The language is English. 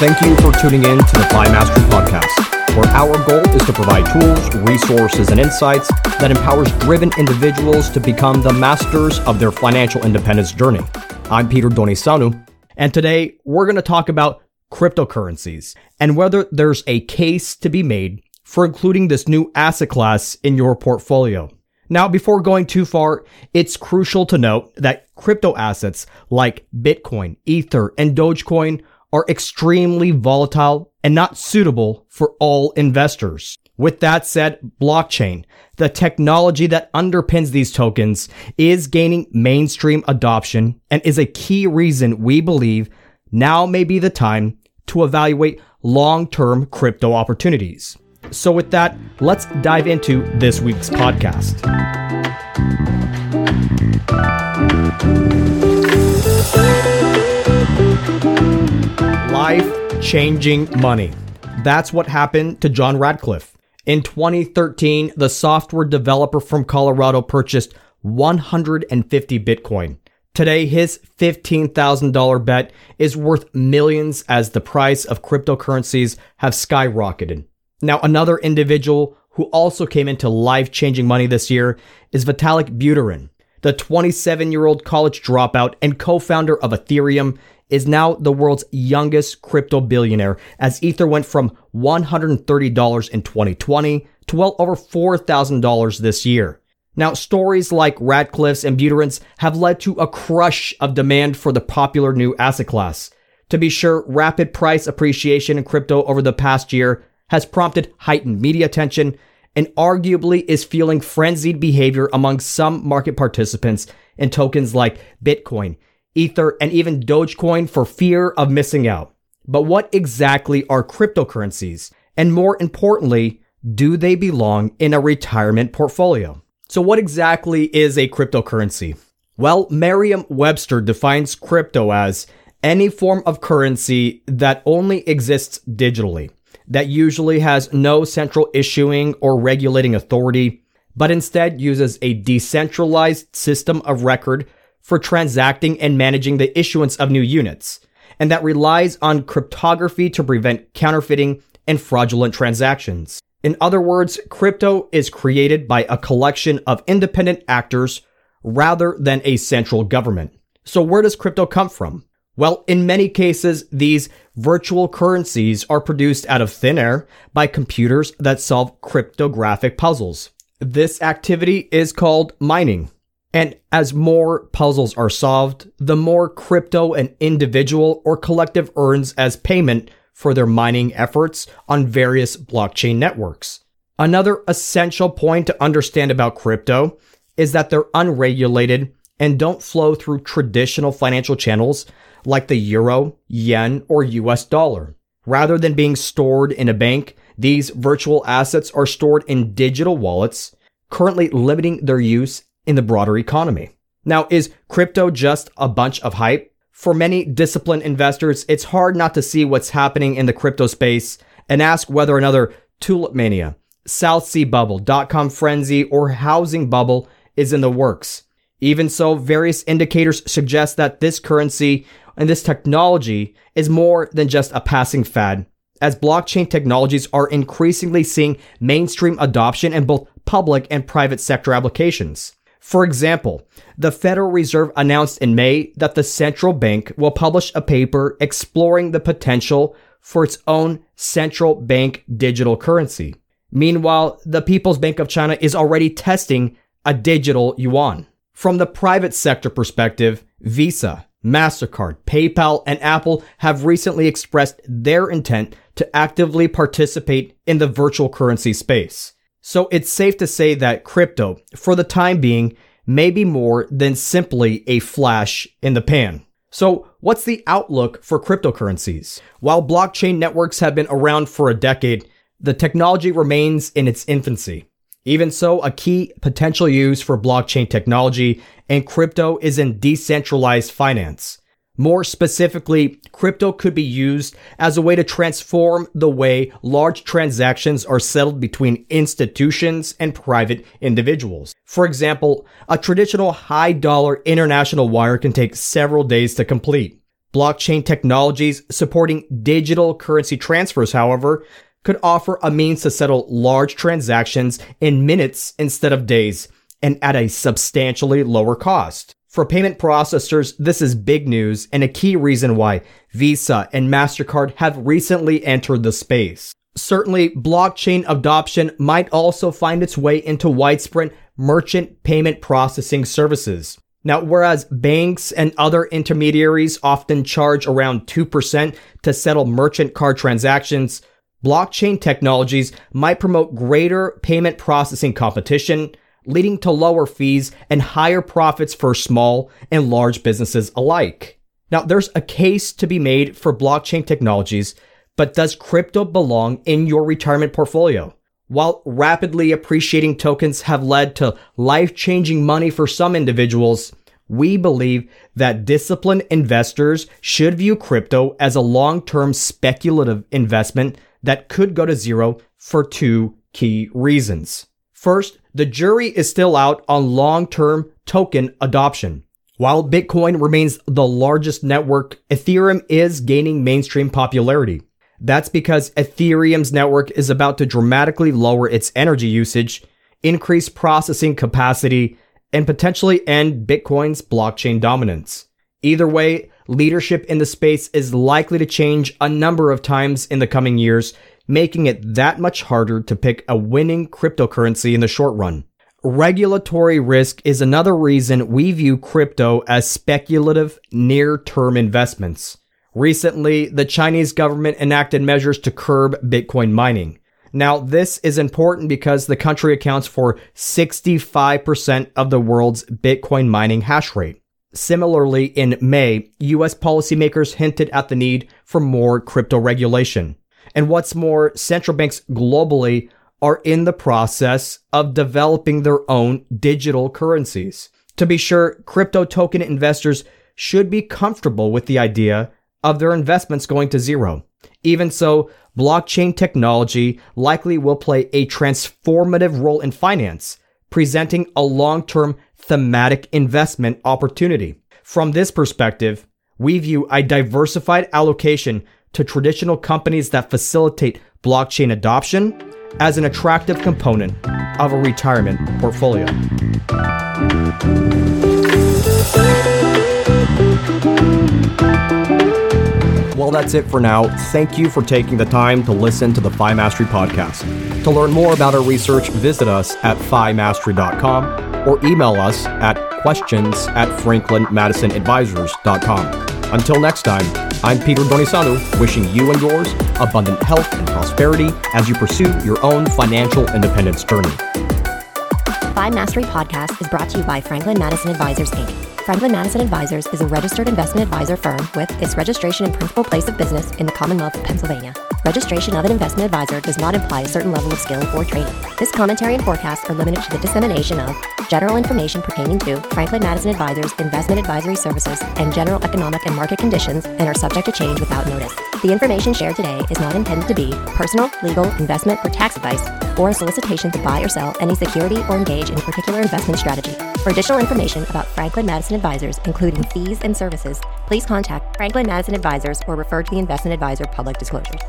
Thank you for tuning in to the Fi Mastery Podcast, where our goal is to provide tools, resources, and insights that empowers driven individuals to become the masters of their financial independence journey. I'm Peter Donisanu, and today we're going to talk about cryptocurrencies and whether there's a case to be made for including this new asset class in your portfolio. Now, before going too far, it's crucial to note that crypto assets like Bitcoin, Ether, and Dogecoin are extremely volatile and not suitable for all investors. With that said, blockchain, the technology that underpins these tokens, is gaining mainstream adoption and is a key reason we believe now may be the time to evaluate long-term crypto opportunities. So with that, let's dive into this week's podcast. Life changing money. That's what happened to John Ratcliff. In 2013, the software developer from Colorado purchased 150 Bitcoin. Today, his $15,000 bet is worth millions as the price of cryptocurrencies have skyrocketed. Now, another individual who also came into life changing money this year is Vitalik Buterin. The 27 year old college dropout and co founder of Ethereum is now the world's youngest crypto billionaire as Ether went from $130 in 2020 to well over $4,000 this year. Now, stories like Ratcliff's and Buterin's have led to a crush of demand for the popular new asset class. To be sure, rapid price appreciation in crypto over the past year has prompted heightened media attention and arguably is fueling frenzied behavior among some market participants in tokens like Bitcoin, Ether, and even Dogecoin for fear of missing out. But what exactly are cryptocurrencies? And more importantly, do they belong in a retirement portfolio? So what exactly is a cryptocurrency? Well, Merriam-Webster defines crypto as any form of currency that only exists digitally that usually has no central issuing or regulating authority, but instead uses a decentralized system of record for transacting and managing the issuance of new units, and that relies on cryptography to prevent counterfeiting and fraudulent transactions. In other words, crypto is created by a collection of independent actors rather than a central government. So where does crypto come from? Well, in many cases, these virtual currencies are produced out of thin air by computers that solve cryptographic puzzles. This activity is called mining. And as more puzzles are solved, the more crypto an individual or collective earns as payment for their mining efforts on various blockchain networks. Another essential point to understand about crypto is that they're unregulated and don't flow through traditional financial channels like the euro, yen, or US dollar. Rather than being stored in a bank, these virtual assets are stored in digital wallets, currently limiting their use in the broader economy. Now, is crypto just a bunch of hype? For many disciplined investors, it's hard not to see what's happening in the crypto space and ask whether another tulip mania, South Sea bubble, dot com frenzy, or housing bubble is in the works. Even so, various indicators suggest that this currency and this technology is more than just a passing fad, as blockchain technologies are increasingly seeing mainstream adoption in both public and private sector applications. For example, the Federal Reserve announced in May that the central bank will publish a paper exploring the potential for its own central bank digital currency. Meanwhile, the People's Bank of China is already testing a digital yuan. From the private sector perspective, Visa, MasterCard, PayPal, and Apple have recently expressed their intent to actively participate in the virtual currency space. So it's safe to say that crypto, for the time being, may be more than simply a flash in the pan. So what's the outlook for cryptocurrencies? While blockchain networks have been around for a decade, the technology remains in its infancy. Even so, a key potential use for blockchain technology and crypto is in decentralized finance. More specifically, crypto could be used as a way to transform the way large transactions are settled between institutions and private individuals. For example, a traditional high dollar international wire can take several days to complete. Blockchain technologies supporting digital currency transfers, however, could offer a means to settle large transactions in minutes instead of days and at a substantially lower cost. For payment processors, this is big news and a key reason why Visa and MasterCard have recently entered the space. Certainly, blockchain adoption might also find its way into widespread merchant payment processing services. Now, whereas banks and other intermediaries often charge around 2% to settle merchant card transactions, blockchain technologies might promote greater payment processing competition, leading to lower fees and higher profits for small and large businesses alike. Now, there's a case to be made for blockchain technologies, but does crypto belong in your retirement portfolio? While rapidly appreciating tokens have led to life changing money for some individuals, we believe that disciplined investors should view crypto as a long term speculative investment that could go to zero for two key reasons. First, the jury is still out on long term token adoption. While Bitcoin remains the largest network, Ethereum is gaining mainstream popularity. That's because Ethereum's network is about to dramatically lower its energy usage, increase processing capacity, and potentially end Bitcoin's blockchain dominance. Either way, leadership in the space is likely to change a number of times in the coming years, making it that much harder to pick a winning cryptocurrency in the short run. Regulatory risk is another reason we view crypto as speculative, near term investments. Recently, the Chinese government enacted measures to curb Bitcoin mining. Now, this is important because the country accounts for 65% of the world's Bitcoin mining hash rate. Similarly, in May, US policymakers hinted at the need for more crypto regulation. And what's more, central banks globally are in the process of developing their own digital currencies. To be sure, crypto token investors should be comfortable with the idea of their investments going to zero. Even so, blockchain technology likely will play a transformative role in finance, presenting a long-term thematic investment opportunity. From this perspective, we view a diversified allocation to traditional companies that facilitate blockchain adoption as an attractive component of a retirement portfolio. Well, that's it for now. Thank you for taking the time to listen to the FI Mastery podcast. To learn more about our research, visit us at FIMastery.com or email us at questions at franklinmadisonadvisors.com. Until next time, I'm Peter Donisanu, wishing you and yours abundant health and prosperity as you pursue your own financial independence journey. FI Mastery podcast is brought to you by Franklin Madison Advisors, Inc. Franklin Madison Advisors is a registered investment advisor firm with its registration and principal place of business in the Commonwealth of Pennsylvania. Registration of an investment advisor does not imply a certain level of skill or training. This commentary and forecasts are limited to the dissemination of general information pertaining to Franklin Madison Advisors investment advisory services and general economic and market conditions and are subject to change without notice. The information shared today is not intended to be personal, legal, investment, or tax advice or a solicitation to buy or sell any security or engage in a particular investment strategy. For additional information about Franklin Madison Advisors, including fees and services, please contact Franklin Madison Advisors or refer to the Investment Advisor public disclosures.